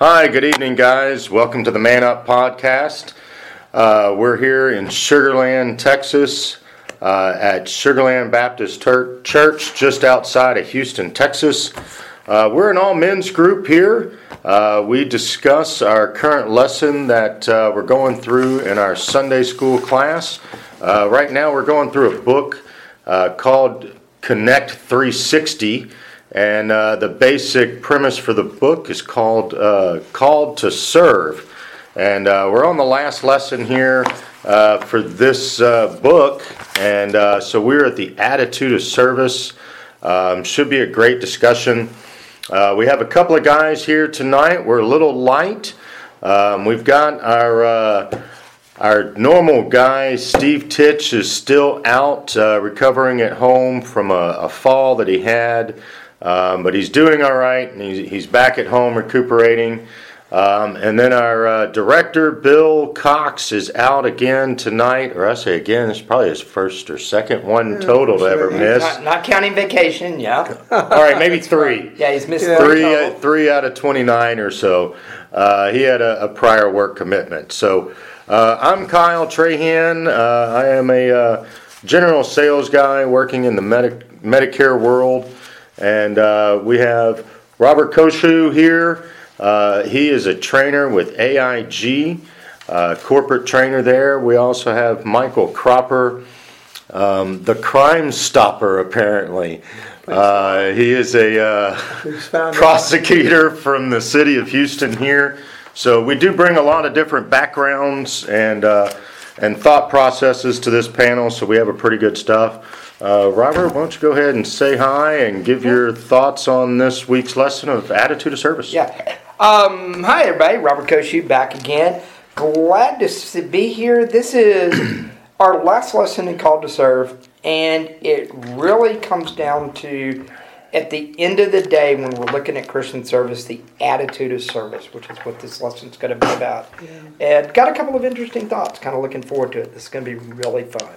Hi, good evening, guys. Welcome to the Man Up Podcast. Uh, we're here in Sugar Land, Texas, uh, at Sugar Land Baptist Tur- Church, just outside of Houston, Texas. Uh, we're an all men's group here. Uh, we discuss our current lesson that uh, we're going through in our Sunday school class. Uh, right now, we're going through a book called Connect 360. And uh, the basic premise for the book is called uh, Called to Serve. And uh, we're on the last lesson here uh, for this uh, book. And so we're at the Attitude of Service. Um, should be a great discussion. We have a couple of guys here tonight. We're a little light. Um, we've got our. Our normal guy, Steve Titch, is still out uh, recovering at home from a, a fall that he had, um, but he's doing all right and he's, he's back at home recuperating. Um, and then our uh, director, Bill Cox, is out again tonight, or I say again, it's probably his first or second one total to ever miss. Not, not counting vacation, yeah. All right, maybe three. Yeah, he's missed three, three. uh, three out of 29 or so. Uh, he had a, a prior work commitment. So uh, I'm Kyle Trahan. Uh, I am a uh, general sales guy working in the Medi- Medicare world. And uh, we have Robert Koshu here. Uh, he is a trainer with AIG, uh, corporate trainer there. We also have Michael Cropper um, the Crime Stopper, apparently. Uh, he is a uh, prosecutor from the city of Houston here. So we do bring a lot of different backgrounds and uh, and thought processes to this panel. So we have a pretty good stuff. Uh, Robert, why don't you go ahead and say hi and give your thoughts on this week's lesson of attitude of service? Yeah. Um, hi, everybody. Robert Koshu back again. Glad to be here. This is our last lesson in Called to Serve, and it really comes down to at the end of the day when we're looking at Christian service, the attitude of service, which is what this lesson's going to be about. And got a couple of interesting thoughts. Kind of looking forward to it. This is going to be really fun.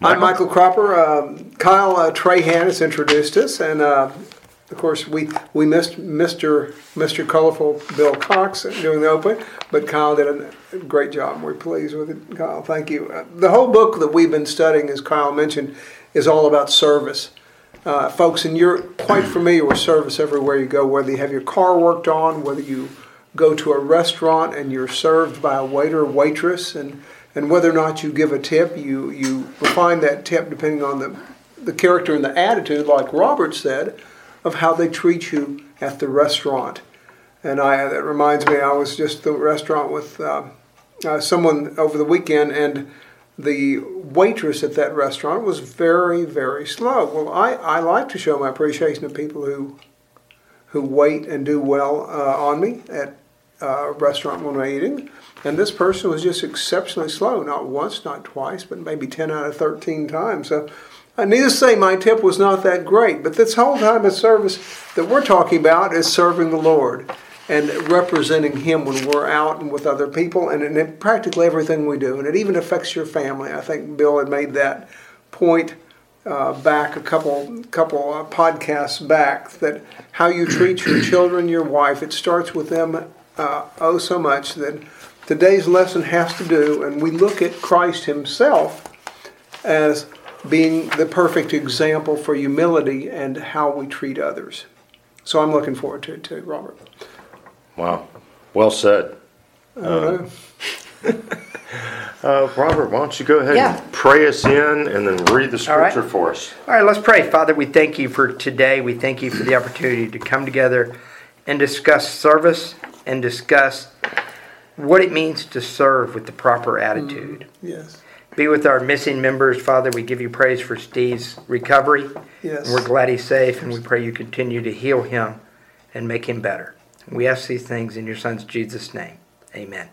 I'm Michael Cropper. Um, Kyle uh, Trahan has introduced us, and uh, of course we we missed Mr. Mr. Colorful Bill Cox doing the opening, but Kyle did a great job. We're pleased with it, Kyle. Thank you. Uh, the whole book that we've been studying, as Kyle mentioned, is all about service. Uh, folks, and you're quite familiar with service everywhere you go, whether you have your car worked on, whether you go to a restaurant and you're served by a waiter or waitress, and, and whether or not you give a tip, you, you refine that tip depending on the, the character and the attitude, like Robert said, of how they treat you at the restaurant. And I, that reminds me, I was just at the restaurant with uh, uh, someone over the weekend, and the waitress at that restaurant was very, very slow. Well, I, I like to show my appreciation to people who who wait and do well uh, on me at uh, a restaurant when I'm eating. And this person was just exceptionally slow, not once, not twice, but maybe 10 out of 13 times. So, I need to say, my tip was not that great. But this whole time of service that we're talking about is serving the Lord and representing Him when we're out and with other people, and in practically everything we do. And it even affects your family. I think Bill had made that point uh, back a couple couple uh, podcasts back that how you treat your children, your wife, it starts with them uh, oh so much that today's lesson has to do, and we look at Christ Himself as being the perfect example for humility and how we treat others. So I'm looking forward to it too, Robert. Wow. Well said. Uh, Uh, Robert, why don't you go ahead Yeah. and pray us in and then read the All right. scripture for us? All right, let's pray. Father, we thank you for today. We thank you for the opportunity to come together and discuss service and discuss what it means to serve with the proper attitude. yes, Be with our missing members, Father. We give you praise for Steve's recovery. yes. And we're glad he's safe, and we pray you continue to heal him and make him better. We ask these things in your Son's Jesus' name. Amen.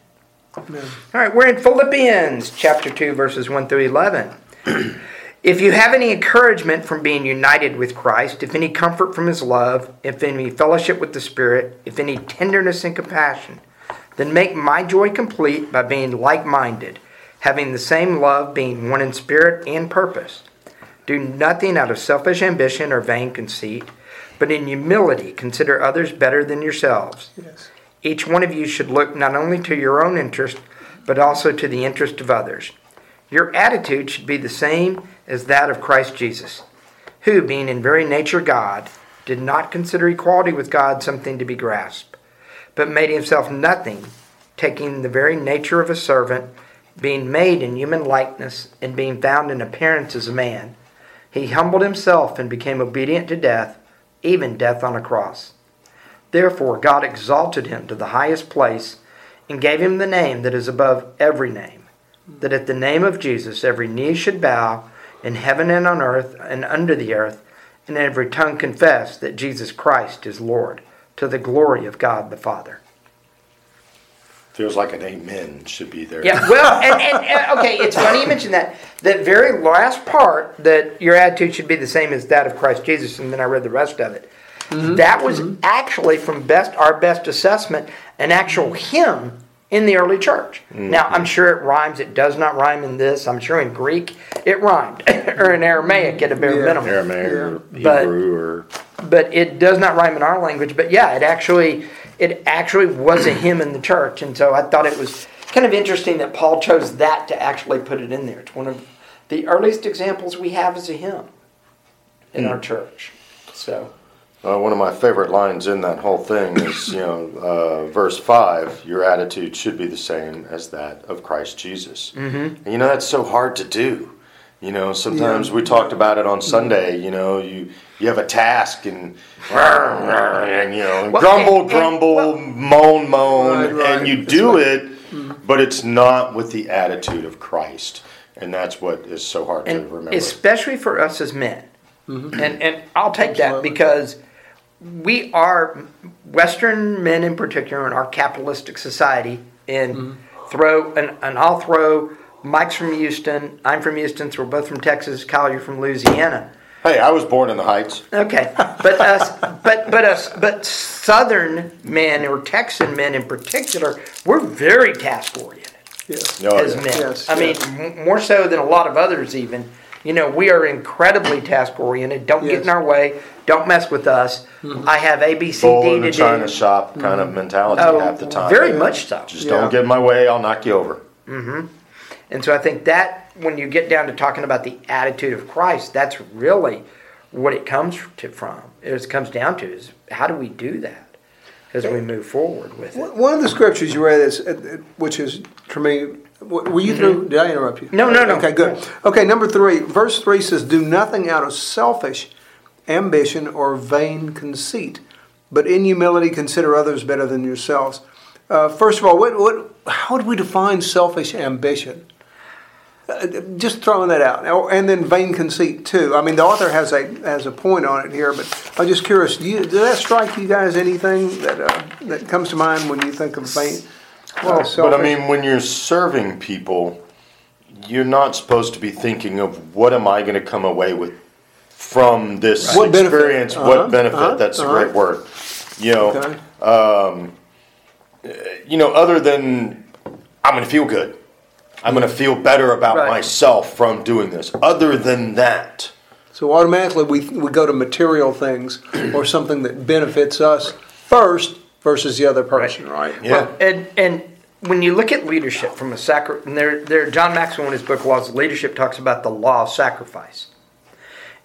Amen. All right, we're in Philippians chapter 2, verses 1 through 11. if you have any encouragement from being united with Christ, if any comfort from his love, if any fellowship with the Spirit, if any tenderness and compassion, then make my joy complete by being like minded, having the same love, being one in spirit and purpose. Do nothing out of selfish ambition or vain conceit, but in humility consider others better than yourselves. Yes. Each one of you should look not only to your own interest, but also to the interest of others. Your attitude should be the same as that of Christ Jesus, who, being in very nature God, did not consider equality with God something to be grasped, but made himself nothing, taking the very nature of a servant, being made in human likeness, and being found in appearance as a man. He humbled himself and became obedient to death, even death on a cross. Therefore, God exalted him to the highest place and gave him the name that is above every name, that at the name of Jesus every knee should bow in heaven and on earth and under the earth, and every tongue confess that Jesus Christ is Lord, to the glory of God the Father. Feels like an amen should be there. Yeah, well, and, and, and okay, it's funny you mentioned that. That very last part, that your attitude should be the same as that of Christ Jesus, and then I read the rest of it. Mm-hmm. That was mm-hmm. actually, from best our best assessment, an actual hymn in the early church. Mm-hmm. Now, I'm sure it rhymes. It does not rhyme in this. I'm sure in Greek it rhymed, or in Aramaic at a bare Yeah. minimum Aramaic or But- Hebrew or but it does not rhyme in our language. But yeah, it actually it actually was a hymn in the church, and so I thought it was kind of interesting that Paul chose that to actually put it in there. It's one of the earliest examples we have as a hymn in our church. So Uh, one of my favorite lines in that whole thing is, you know, uh, verse 5 your attitude should be the same as that of Christ Jesus. Mm-hmm. And, you know, that's so hard to do. You know, sometimes we talked about it on Sunday, you know, you, you have a task and, and you know, Well, grumble, and- and- grumble, well- moan, moan, Right, right. and you do it, but it's not with the attitude of Christ. And that's what is so hard to remember. especially for us as men. Mm-hmm. And and I'll take that because we are Western men in particular in our capitalistic society. And mm-hmm. throw and, and I'll throw Mike's from Houston. I'm from Houston. So we're both from Texas. Kyle, you're from Louisiana. Hey, I was born in the Heights. Okay, but us, but but us, but Southern men or Texan men in particular, we're very task oriented Yes. Oh, as yeah. men. Yes, I mean, m- more so than a lot of others, even. You know, we are incredibly task oriented. Don't get in our way. Don't mess with us. I have A, B, C, Bull D in to the china do. shop kind of mentality Oh, half the time. very much so. Just Yeah. don't get in my way, I'll knock you over. Mm-hmm. And so I think that when you get down to talking about the attitude of Christ, that's really what it comes to from. It comes down to is how do we do that as we move forward with it. One of the scriptures you read is, uh, which is to me, were you through? Did I interrupt you? Mm-hmm. No, no, no. Okay, good. Okay, number three, verse three says, "Do nothing out of selfish ambition or vain conceit, but in humility consider others better than yourselves." Uh, first of all, what, what, how do we define selfish ambition? Uh, just throwing that out, Oh, and then vain conceit too. I mean, the author has a has a point on it here, but I'm just curious. Do you, does that strike you guys anything that uh, that comes to mind when you think of vain? uh, But I mean, when you're serving people, you're not supposed to be thinking of what am I going to come away with from this What benefit? experience? Uh-huh, What benefit? uh-huh, That's a uh-huh. great word. You know, okay. you know, other than I'm going to feel good. I'm going to feel better about Right. myself from doing this. Other than that, So automatically we we go to material things or something that benefits us first versus the other person, right? yeah. Well, and and when you look at leadership from a sacri- and there, there, John Maxwell in his book Laws of Leadership talks about the law of sacrifice,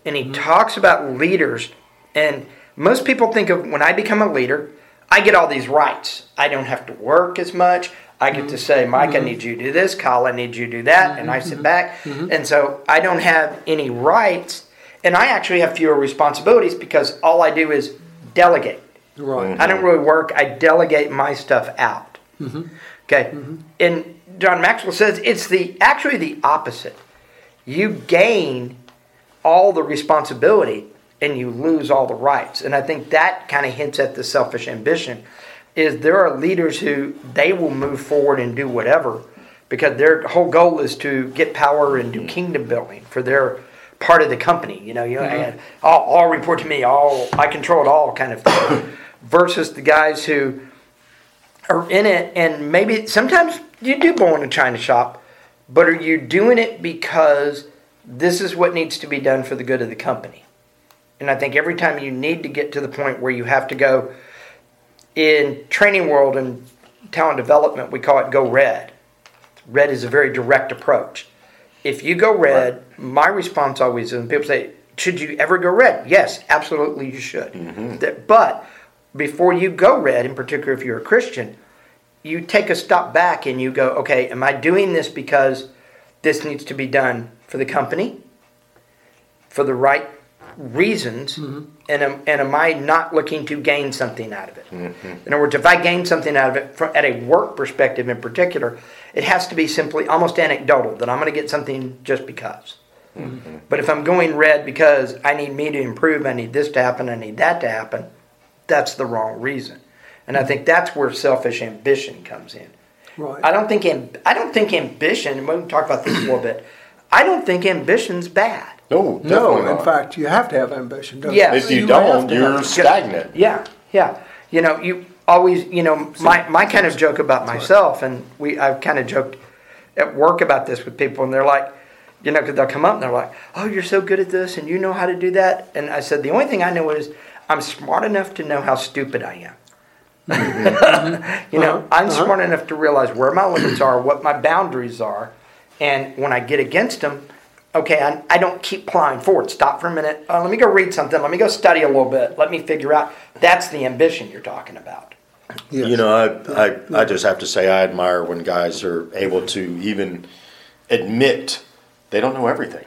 and he mm-hmm. talks about leaders. And most people think of when I become a leader, I get all these rights. I don't have to work as much. I get to say, Mike, I mm-hmm. need you to do this. Kyle, I need you to do that. And I sit mm-hmm. back. Mm-hmm. And so I don't have any rights. And I actually have fewer responsibilities because all I do is delegate. Right. I don't really work. I delegate my stuff out. Okay. And John Maxwell says it's the actually the opposite. You gain all the responsibility and you lose all the rights. And I think that kind of hints at the selfish ambition is there are leaders who they will move forward and do whatever because their whole goal is to get power and do mm-hmm. kingdom building for their part of the company. You know, you know, mm-hmm. and all, all report to me, all I control it all kind of thing. Versus the guys who are in it and maybe sometimes you do go in a china shop, but are you doing it because this is what needs to be done for the good of the company? And I think every time you need to get to the point where you have to go in training world and talent development, we call it go red. Red is a very direct approach. If you go red, my response always is, people say, should you ever go red? Yes, absolutely you should. Mm-hmm. That- But before you go red, in particular if you're a Christian, you take a step back and you go, okay, am I doing this because this needs to be done for the company, for the right reasons, mm-hmm. and, am, and am I not looking to gain something out of it? Mm-hmm. In other words, if I gain something out of it from, at a work perspective in particular, it has to be simply almost anecdotal that I'm going to get something just because. Mm-hmm. But if I'm going red because I need me to improve, I need this to happen, I need that to happen, that's the wrong reason. And I think that's where selfish ambition comes in. Right. I don't think I don't think ambition. and We can talk about this a little bit. I don't think ambition's bad. No, definitely No, in not. fact, you have to have ambition, don't Yeah. if you, have don't, you're have- stagnant. Yeah, yeah. You know, you always, you know, my, my kind of joke about myself, and we, I've kind of joked at work about this with people, and they're like, you know, because they'll come up and they're like, oh, you're so good at this, and you know how to do that. And I said, the only thing I know is I'm smart enough to know how stupid I am. Mm-hmm. you know, uh-huh. I'm uh-huh. smart enough to realize where my limits are, what my boundaries are, and when I get against them, okay, I, I don't keep plowing forward. Stop for a minute. Uh, let me go read something. Let me go study a little bit. Let me figure out. That's the ambition you're talking about. Yes. You know, I, I, I just have to say I admire when guys are able to even admit they don't know everything.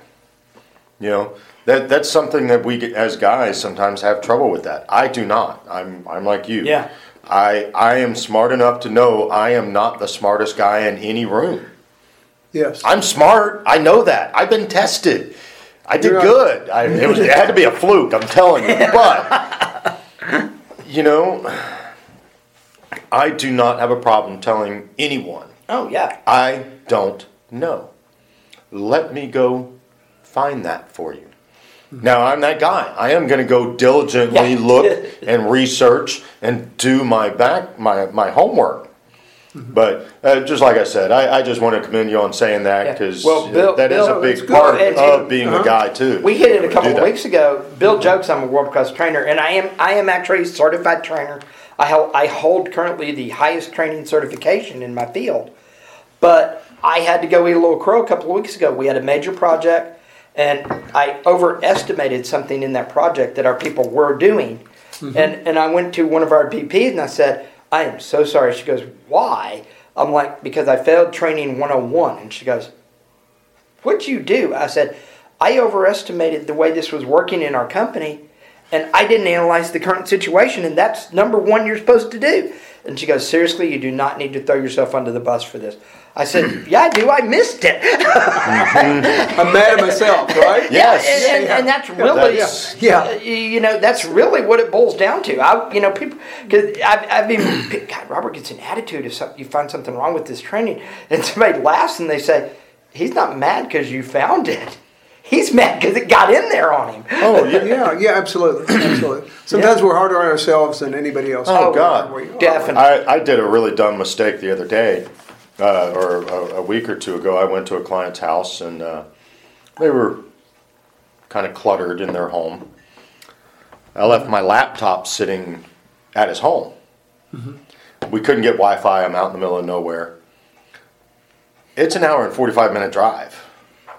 You know, that that's something that we get- as guys sometimes have trouble with that. I do not. I'm I'm like you. Yeah. I I am smart enough to know I am not the smartest guy in any room. Yes. I'm smart. I know that. I've been tested. I did You're good. I, it, was, it had to be a fluke. I'm telling you. But you know, I do not have a problem telling anyone Oh yeah. I don't know. Let me go find that for you. Now I'm that guy. I am going to go diligently Yeah. look and research and do my back my my homework. But uh, just like I said, I, I just want to commend you on saying that Yeah. because Well, Bill- that is Bill, a big part And- of and- being uh-huh. a guy too. We hit it a couple of weeks ago. Bill jokes I'm a world class trainer, and I am. I am actually a certified trainer. I hold, I hold currently the highest training certification in my field. But I had to go eat a little crow a couple of weeks ago. We had a major project, and I overestimated something in that project that our people were doing. And and I went to one of our VPs and I said, I am so sorry. She goes, Why? I'm like, Because I failed training 101. And she goes, What'd you do? I said, I overestimated the way this was working in our company, and I didn't analyze the current situation, and that's number one you're supposed to do. And she goes, Seriously, you do not need to throw yourself under the bus for this. I said, Yeah, I do. I missed it. I'm mad at myself, right? Yes. Yeah, and, and, and that's really, That's- Yeah. uh, you know, that's really what it boils down to. I, you know, people, because I've, I've been, God, Robert gets an attitude if some, you find something wrong with this training, and somebody laughs and they say, he's not mad because you found it. He's mad because it got in there on him. Oh yeah. Yeah, yeah, absolutely, absolutely. Sometimes we're harder on ourselves than anybody else. Oh, We- God. we- Definitely. I, I did a really dumb mistake the other day, uh, or a, a week or two ago. I went to a client's house and uh, they were kind of cluttered in their home. I left my laptop sitting at his home. We couldn't get Wi Fi. I'm out in the middle of nowhere. It's an hour and 45 minute drive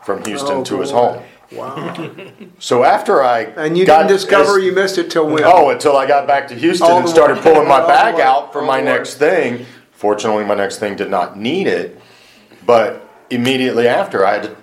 from Houston Oh, to his boy. home. Wow. So after I And you got didn't discover as- you missed it till when? Oh, until I got back to Houston All and the started way. pulling my All bag way. out for All my the way. next thing. Fortunately, my next thing did not need it, but immediately after, I had to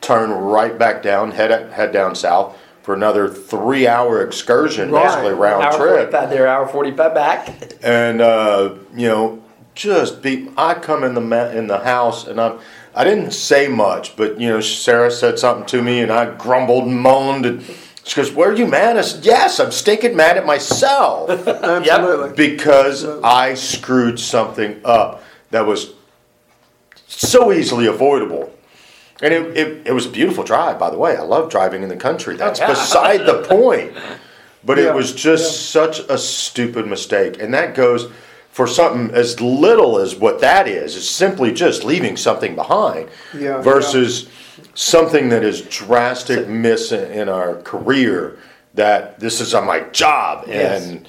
turn right back down, head head down south for another three-hour excursion, Right. basically round hour trip, 45 there, hour 45 back. and uh, you know, just be. I come in the ma- in the house, and I'm. I didn't say much, but you know, Sarah said something to me, and I grumbled and moaned and She goes, "Where are you mad?" I said, "Yes, I'm stinking mad at myself Absolutely. because I screwed something up that was so easily avoidable." And it, it, it was a beautiful drive, by the way. I love driving in the country. That's beside the point. But Yeah, it was just such a stupid mistake. And that goes for something as little as what that is, is simply just leaving something behind Yeah, versus something that is drastic miss in, in our career that this is on my job Yes. and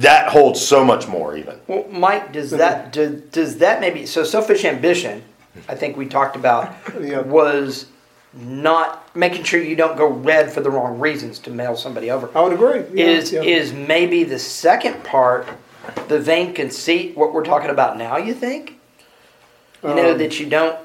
that holds so much more even. Well, Mike, does that do, does that maybe so selfish ambition? I think we talked about Yeah. was not making sure you don't go red for the wrong reasons to mail somebody over. I would agree. Yeah, is yeah. is maybe the second part the vain conceit what we're talking about now? You think? You know that you don't.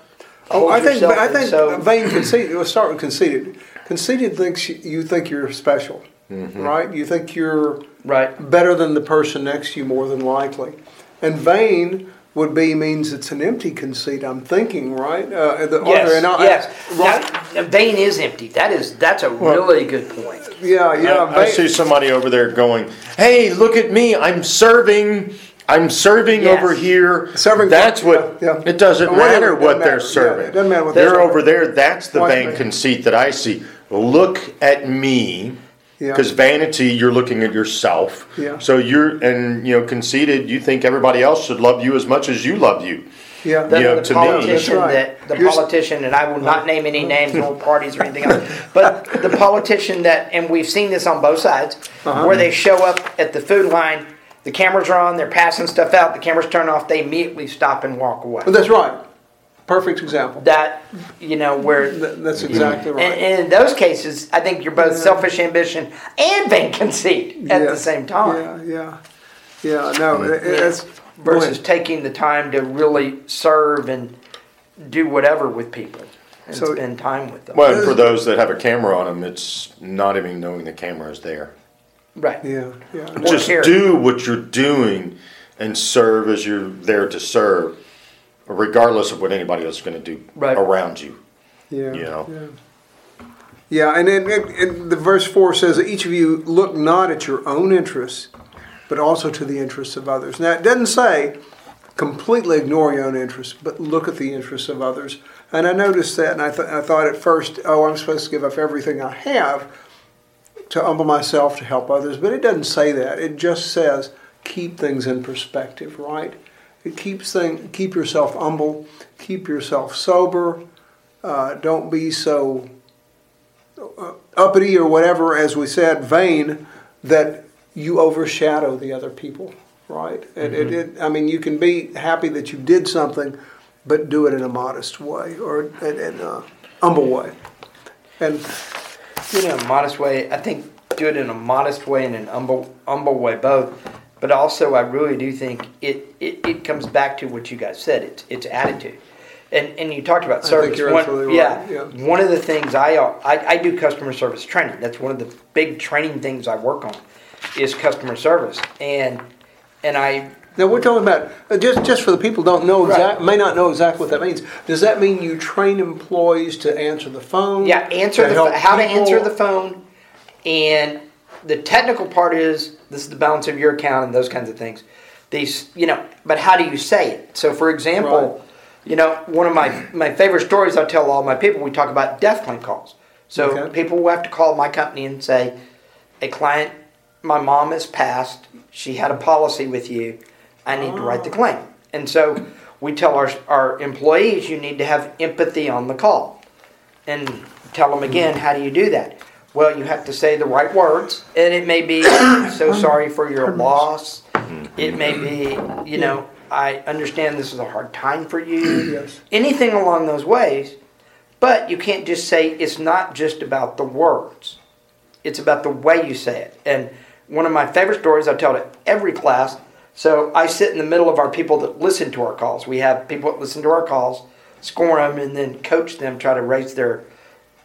Oh, I think I think so, vain conceit. Let's start with conceited. Conceited thinks you, you think you're special, Mm-hmm. right? You think you're right. better than the person next to you more than likely. And vain would be means it's an empty conceit. I'm thinking, right? Uh, the Yes. other, and I- yes. right, Now, vain is empty. That is that's a really good point. yeah, yeah. I, I see somebody over there going, "Hey, look at me! I'm serving. I'm serving Yes. over here. Serving- That's what. yeah, yeah. It doesn't Whatever, matter doesn't what matter. they're Yeah, serving. it doesn't matter what they're they're serving. over there. That's the Why- vain conceit that I see. Look at me." Yeah. Because vanity, you're looking at yourself. Yeah. So you're, and you know, conceited. You think everybody else should love you as much as you love you. yeah, The, Yeah, the to me- politician That's that the You're politician, and I will not name any names or parties or anything else, but the politician that, and we've seen this on both sides, Uh-huh. where they show up at the food line, the cameras are on, they're passing stuff out, the cameras turn off, they immediately stop and walk away. But that's right. Perfect example. That you know where. Th- That's exactly right. and in those cases, I think you're both selfish ambition and vain conceit at Yeah, the same time. Yeah, yeah, yeah. No, mm-hmm. it- it's versus taking the time to really serve and do whatever with people and So- spend time with them. Well, and for those that have a camera on them, it's not even knowing the camera is there. right. Yeah, yeah. Just do what you're doing and serve as you're there to serve, regardless of what anybody else is going to do Right. around you. Yeah. You know. Yeah. Yeah, and then and, and the verse four says that each of you look not at your own interests, but also to the interests of others. Now it doesn't say completely ignore your own interests, but look at the interests of others. And I noticed that, and I, th- I thought at first, oh, I'm supposed to give up everything I have to humble myself to help others, but it doesn't say that. It just says keep things in perspective, right? It keeps thing, keep yourself humble, keep yourself sober. Uh, don't be so uh, uppity or whatever, as we said, vain, that you overshadow the other people, right? And it, it, I mean, you can be happy that you did something, but do it in a modest way or in, in a humble way. And Do it in a modest way. I think do it in a modest way and an humble, humble way, both. But also, I really do think it, it, it comes back to what you guys said. It's it's attitude, and and you talked about service. One- yeah, right, yeah. One of the things I, I I do customer service training. That's one of the big training things I work on, is customer service. And and I now we're talking about uh, just just for the people don't know Right. may not know exactly what that means. Does that mean you train employees to answer the phone? Yeah, answer the how to answer the phone, and the technical part is this is the balance of your account and those kinds of things. These, you know, but how do you say it? So, for example, Right. you know, one of my my favorite stories I tell all my people. We talk about death claim calls. So Okay. people will have to call my company and say, "A client, my mom has passed. She had a policy with you. I need to write the oh. claim." And so we tell our our employees, "You need to have empathy on the call." and tell them again hmm. how do you do that well you have to say the right words. And it may be so sorry for your loss. Mm-hmm. It may be you know i understand this is a hard time for you. Yes. anything along those ways but you can't just say it's not just about the words. It's about the way you say it. And one of my favorite stories i tell to every class. So i sit in the middle of our people that listen to our calls. We have people that listen to our calls score them and then coach them try to raise their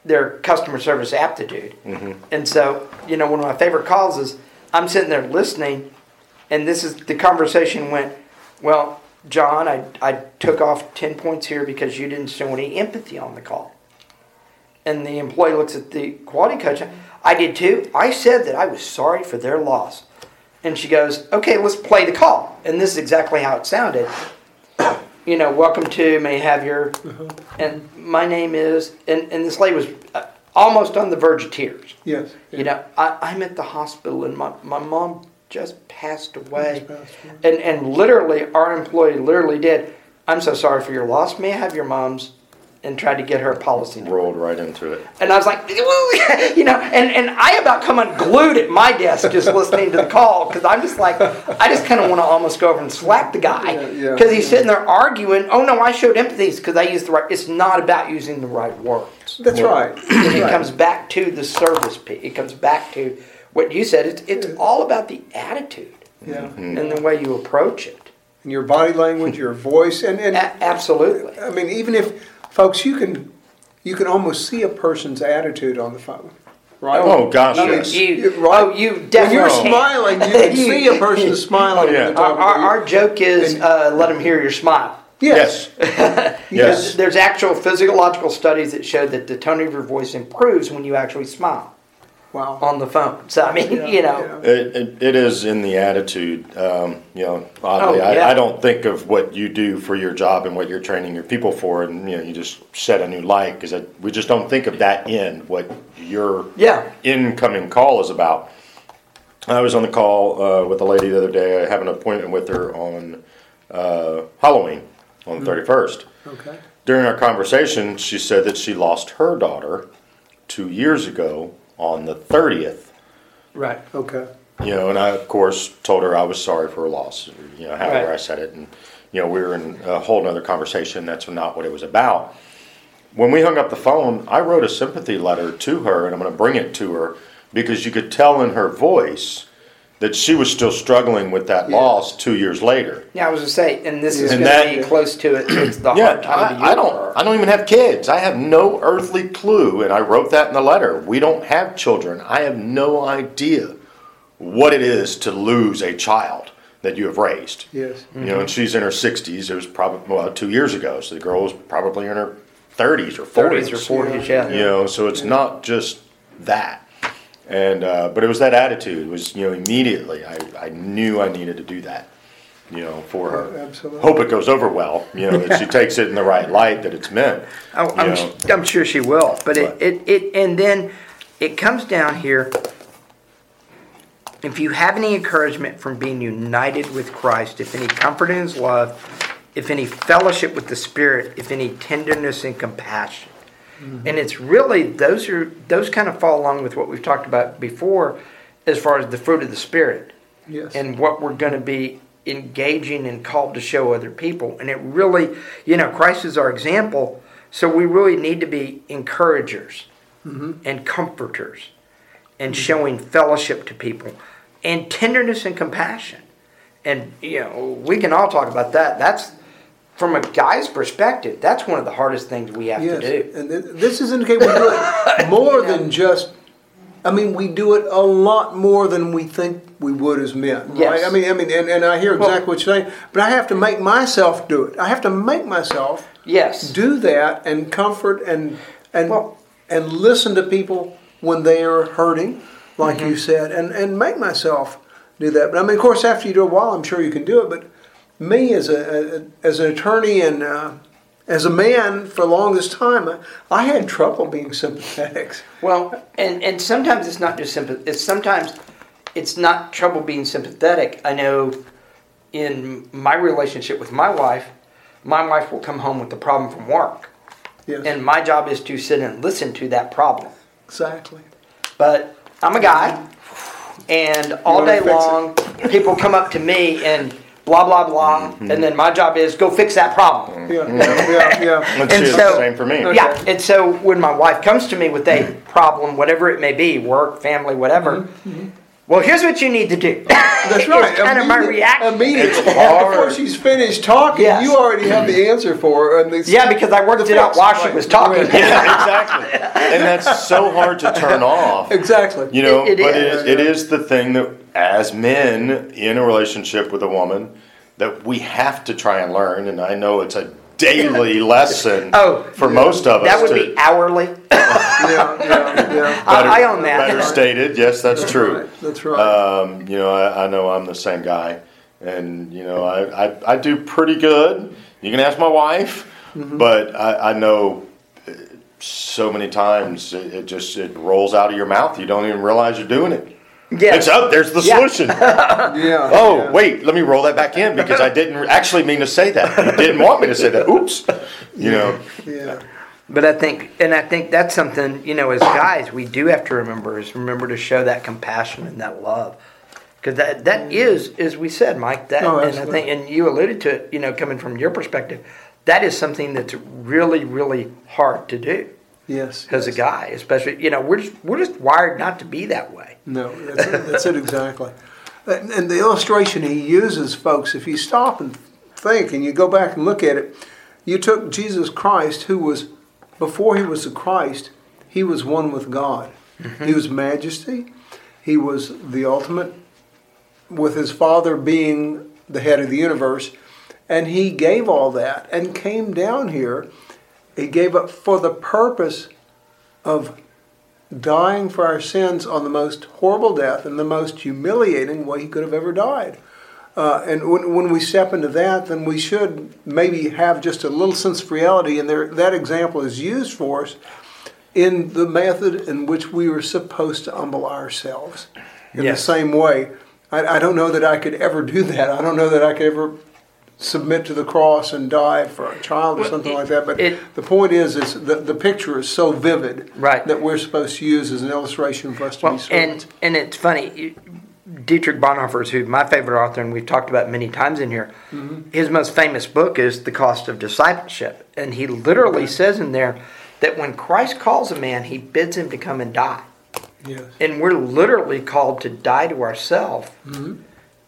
their customer service aptitude mm-hmm. and so you know one of my favorite calls is i'm sitting there listening and this is the conversation went well john i, I took off 10 points here because you didn't show any empathy on the call and the employee looks at the quality coach. I did too. I said that I was sorry for their loss. And she goes, okay, let's play the call. And this is exactly how it sounded. You know, welcome to, may have your, and my name is, and, and this lady was uh, almost on the verge of tears. Yes. You know, I, I'm at the hospital and my, my mom just passed away. Passed away. And, and literally, our employee literally did, I'm so sorry for your loss. May I have your mom's? And tried to get her policy number. Rolled right into it. And I was like, you know, and, and I about come unglued at my desk just listening to the call because I'm just like, I just kind of want to almost go over and slap the guy Yeah, yeah. because he's sitting there arguing. Oh no, I showed empathy because I used the right. It's not about using the right words. That's right. And it Right. comes back to the service piece. It comes back to what you said. It's it's all about the attitude Yeah. Mm-hmm. and the way you approach it. And your body language, your voice, and, and A- absolutely. I mean, even if, folks, you can, you can almost see a person's attitude on the phone, right? Oh, gosh, I mean, yes. You, right. oh, you When definitely. you're can. smiling, you can see a person smiling. Oh, yeah. Our, our, our joke is And- uh, let them hear your smile. yes. Yes. Yes. there's actual physiological studies that show that the tone of your voice improves when you actually smile Wow. on the phone. So I mean, Yeah, you know, yeah. It, it, it is in the attitude. Um, you know, oddly, Oh, yeah. I, I don't think of what you do for your job and what you're training your people for, and you know, you just set a new light because we just don't think of that in what your Yeah. incoming call is about. I was on the call uh, with a lady the other day. I have an appointment with her on uh, Halloween on the 31st. Okay. During our conversation, she said that she lost her daughter two years ago on the 30th. right. Okay. You know, and I, of course, told her I was sorry for her loss. You know, however Right. I said it, and you know, we were in a whole nother conversation. That's not what it was about. When we hung up the phone, I wrote a sympathy letter to her, and I'm going to bring it to her because you could tell in her voice that she was still struggling with that loss two years later. Yeah, I was gonna say, and this is And gonna be close to it. It's the Yeah, hard time of I, I don't. I don't even have kids. I have no earthly clue, and I wrote that in the letter. We don't have children. I have no idea what it is to lose a child that you have raised. Yes. You know, and she's in her sixties. It was probably well two years ago, so the girl was probably in her thirties or forties 30s or 40s, yeah. You know, so it's not just that. And uh, but it was that attitude. It was you know immediately I, I knew I needed to do that. You know, for her. Oh, absolutely. Hope it goes over well. You know that she takes it in the right light that it's meant. Oh, I'm, know. I'm sure she will. But it, But- it, it, and then it comes down here. If you have any encouragement from being united with Christ, if any comfort in His love, if any fellowship with the Spirit, if any tenderness and compassion, and it's really those are those kind of fall along with what we've talked about before, as far as the fruit of the Spirit Yes. and what we're going to be engaging and called to show other people. And it really, you know, Christ is our example, so we really need to be encouragers mm-hmm. and comforters and mm-hmm. showing fellowship to people and tenderness and compassion. And, you know, we can all talk about that. That's, from a guy's perspective, that's one of the hardest things we have Yes. to do. And this is indicating we do it more than just. I mean, we do it a lot more than we think we would as men, right? Yes. I mean, I mean, and, and I hear exactly what you're saying, but I have to make myself do it. I have to make myself Yes. do that and comfort and and Well- and listen to people when they are hurting, like Mm-hmm. you said, and and make myself do that. But I mean, of course, after you do it a while, I'm sure you can do it. But me as a, as an attorney and uh, as a man for the longest time, I, I had trouble being sympathetic. Well, and and sometimes it's not just sympath. It's sometimes it's not trouble being sympathetic. I know in my relationship with my wife, my wife will come home with a problem from work, Yes, and my job is to sit and listen to that problem. exactly. But I'm a guy, and all day long, people come up to me and blah blah blah, mm-hmm. and then my job is go fix that problem. Yeah, yeah, yeah. yeah. Let's And so- same for me. Okay. Yeah, and so when my wife comes to me with a problem, whatever it may be, work, family, whatever, mm-hmm, mm-hmm. Well, here's what you need to do. That's right. It's kind of my Immediate- reaction. Immediately, It's before she's finished talking, Yes. you already have the answer for her. And the, Yeah, because I worked it out fix, while she was talking. right. Yeah, exactly. And that's so hard to turn off. Exactly. You know, It- it but is. it, it is the thing that, as men in a relationship with a woman, that we have to try and learn. And I know it's a daily lesson Oh, for most of us. That would to, be hourly. yeah, yeah, yeah. I, I own that. Better stated, yes, that's true. Right, That's right. Um, you know, I, I know I'm the same guy, and you know, I, I, I do pretty good. You can ask my wife, Mm-hmm. but I, I know uh, so many times it, it just it rolls out of your mouth. You don't even realize you're doing it. Yeah. It's up. There's the Yeah. solution. yeah. Oh, yeah. wait, let me roll that back in because I didn't actually mean to say that. You didn't want me to say that. Oops. You know, Yeah. But I think, and I think that's something you know, as guys, we do have to remember is remember to show that compassion and that love, because that that mm. is, as we said, Mike. That Oh, and I absolutely. think, and you alluded to it. You know, coming from your perspective, that is something that's really, really hard to do Yes. as a guy, especially. You know, we're just we're just wired not to be that way. No, that's it, that's it exactly. And, and the illustration he uses, folks, if you stop and think and you go back and look at it, you took Jesus Christ, who was, before he was the Christ, he was one with God. Mm-hmm. He was majesty. He was the ultimate, with his Father being the head of the universe. And he gave all that and came down here. He gave up for the purpose of dying for our sins on the most horrible death and the most humiliating way he could have ever died. Uh, and when, when we step into that, then we should maybe have just a little sense of reality. And there, that example is used for us in the method in which we were supposed to humble ourselves. In Yes. the same way, I, I don't know that I could ever do that. I don't know that I could ever submit to the cross and die for a child or Well, something it- like that. But it- the point is, is the, the picture is so vivid Right. that we're supposed to use as an illustration for us to Well, be servants. and and it's funny. Dietrich Bonhoeffer is who my favorite author, and we've talked about many times in here. Mm-hmm. His most famous book is The Cost of Discipleship, and he literally says in there that when Christ calls a man, he bids him to come and die, yes. and we're literally called to die to ourselves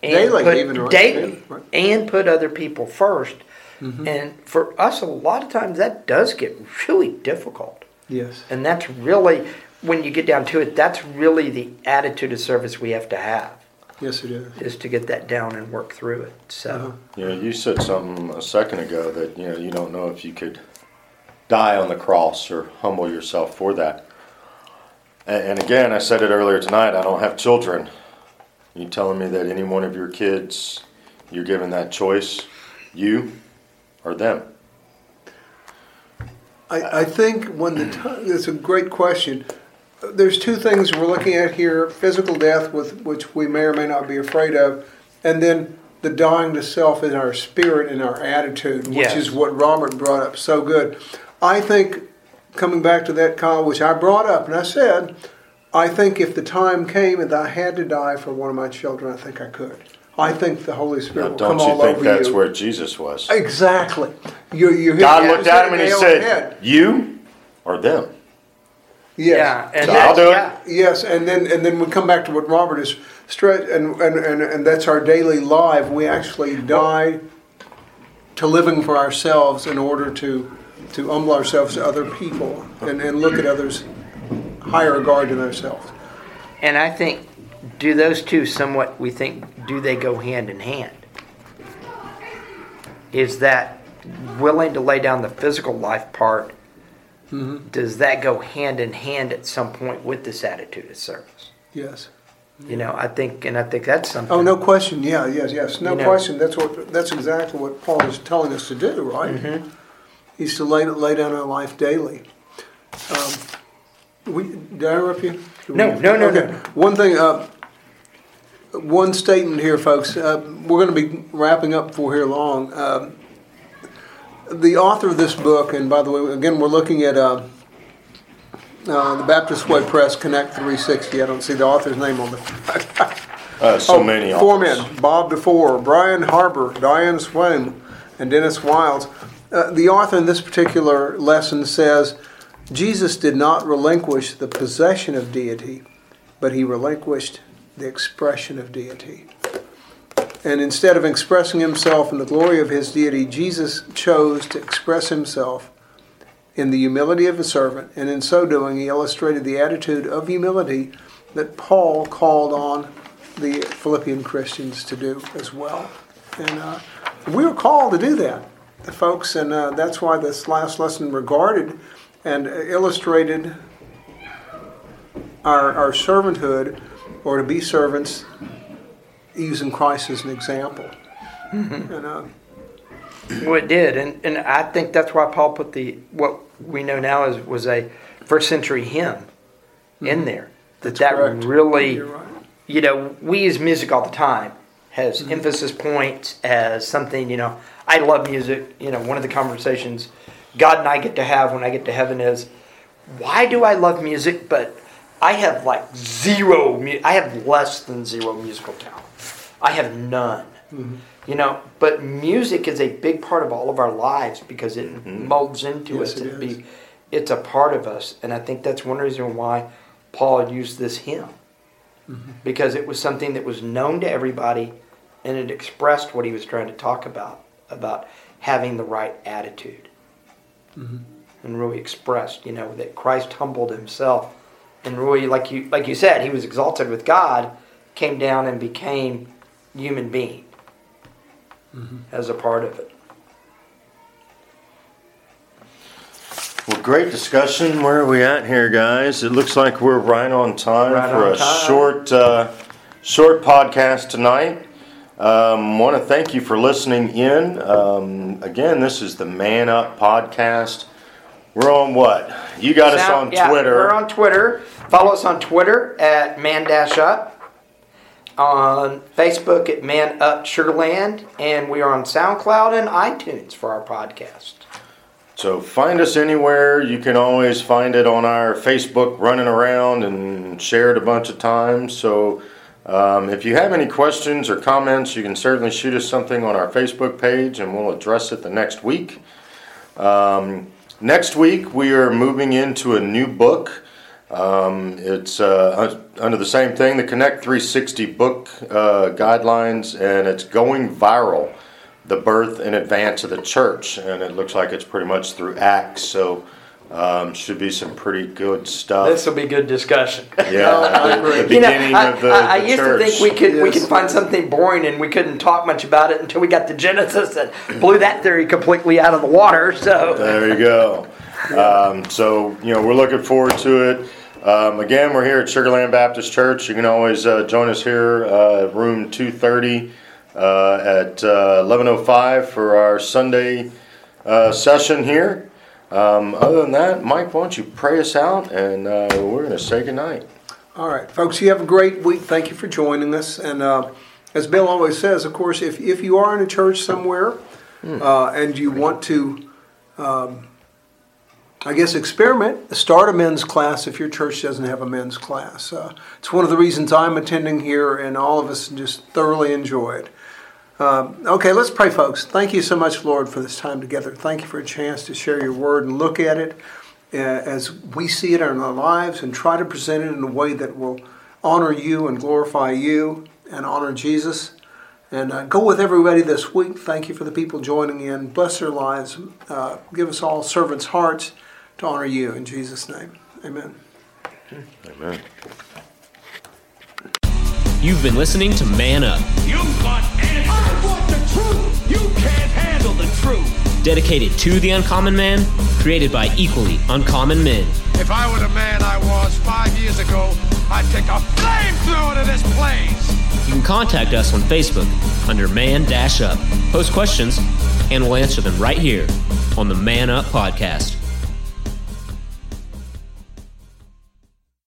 and. Daily, put, even, right? daily, Yeah, right. and put other people 1st Mm-hmm. And for us, a lot of times that does get really difficult. Yes. And that's really, when you get down to it, that's really the attitude of service we have to have, Yes, it is. is to get that down and work through it. So, Uh-huh. you you said something a second ago that you know you don't know if you could die on the cross or humble yourself for that. And, and again, I said it earlier tonight. I don't have children. You telling me that any one of your kids, you're given that choice, you or them? I, I think when the time, it's a great question. There's two things we're looking at here physical death, with which we may or may not be afraid of, and then the dying to self in our spirit and our attitude, which Yes. is what Robert brought up so good. I think, coming back to that, Kyle, which I brought up, and I said, I think if the time came and I had to die for one of my children, I think I could. I think the Holy Spirit Now, will don't you think that's you. where Jesus was? Exactly. You, you God you looked at him and he nail on the said, head. "You or them." Yes. yeah. And So that's, I'll do it. Yes, and then and then we come back to what Robert is stretch, and, and, and, and that's our daily life. We actually die to living for ourselves in order to to humble ourselves to other people and, and look at others higher regard to themselves. And I think, do those two somewhat, we think, do they go hand in hand? Is that willing to lay down the physical life part? Mm-hmm. Does that go hand in hand at some point with this attitude of service? Yes. You know, I think, and I think that's something. Oh, no question. Yeah, yes, yes. No You know- question. That's what that's exactly what Paul is telling us to do, right? Mm-hmm. He's to lay lay down our life daily. Um, we did I interrupt you? Did No, we- no, no, okay. no. One thing. Uh, one statement here, folks. Uh, we're going to be wrapping up for here long. Um, the author of this book, and by the way, again, we're looking at uh, uh, the Baptist Way Press Connect 360. I don't see the author's name on the. Uh, so Oh, many. Four men Bob DeFore, Brian Harbour, Diane Swaim, and Dennis Wiles. Uh, the author in this particular lesson says Jesus did not relinquish the possession of deity, but he relinquished the expression of deity. And instead of expressing himself in the glory of his deity, Jesus chose to express himself in the humility of a servant, and in so doing, he illustrated the attitude of humility that Paul called on the Philippian Christians to do as well. And uh, we were called to do that, folks, and uh, that's why this last lesson regarded and illustrated our, our servanthood or to be servants using Christ as an example. Mm-hmm. And, uh, Well, it did, and and I think that's why Paul put the what we know now is was a first century hymn in there. That that correct. really, right. you know, we use music all the time has emphasis points as something. You know, I love music. You know, one of the conversations God and I get to have when I get to heaven is, why do I love music, but I have like zero. I have less than zero musical talent. I have none. Mm-hmm. You know, but music is a big part of all of our lives because it mm-hmm. molds into Yes, us. it be, it's a part of us, and I think that's one reason why Paul used this hymn mm-hmm. because it was something that was known to everybody, and it expressed what he was trying to talk about about having the right attitude, and really expressed, you know, that Christ humbled himself, and really, like you like you said, he was exalted with God, came down and became human being as a part of it. Well, great discussion. Where are we at here, guys? It looks like we're right on time Right for on a time. short, uh, short podcast tonight. Um, Want to thank you for listening in. Um, again, this is the Man Up podcast. We're on what? You got us on yeah, Twitter. We're on Twitter. Follow us on Twitter at Man Dash Up. On Facebook at Man Up Sugar Land, and we are on SoundCloud and iTunes for our podcast. So find us anywhere. You can always find it on our Facebook running around and share it a bunch of times. So um, if you have any questions or comments, you can certainly shoot us something on our Facebook page and we'll address it the next week. Um, next week, we are moving into a new book. Um, it's uh, under the same thing, the Connect 360 book uh, guidelines, and it's going viral the birth and advance of the church, and it looks like it's pretty much through Acts. So, um, should be some pretty good stuff. This will be good discussion. yeah, the, the You know, beginning I, of the, I, I the used church. to think we could we could find something boring and we couldn't talk much about it until we got to Genesis and blew that theory completely out of the water. So There you go. Um, so, you know, we're looking forward to it. Um, again, we're here at Sugar Land Baptist Church. You can always uh, join us here, uh, room 230 uh, at uh, 11.05 for our Sunday uh, session here. Um, other than that, Mike, why don't you pray us out and uh, we're going to say goodnight. All right, folks, you have a great week. Thank you for joining us. And uh, as Bill always says, of course, if, if you are in a church somewhere uh, and you want to, um, I guess, experiment, start a men's class if your church doesn't have a men's class. Uh, it's one of the reasons I'm attending here, and all of us just thoroughly enjoy it. Um, okay, let's pray, folks. Thank you so much, Lord, for this time together. Thank you for a chance to share your word and look at it uh, as we see it in our lives and try to present it in a way that will honor you and glorify you and honor Jesus. And uh, go with everybody this week. Thank you for the people joining in. Bless their lives. Uh, give us all servants' hearts to honor you. In Jesus' name, amen. Amen. You've been listening to Man Up, You want answers. I want the truth. You can't handle the truth. dedicated to the uncommon man, created by equally uncommon men. If I were the man I was five years ago, I'd take a flamethrower to this place. You can contact us on Facebook under Man Dash Up. Post questions, and we'll answer them right here on the Man Up Podcast.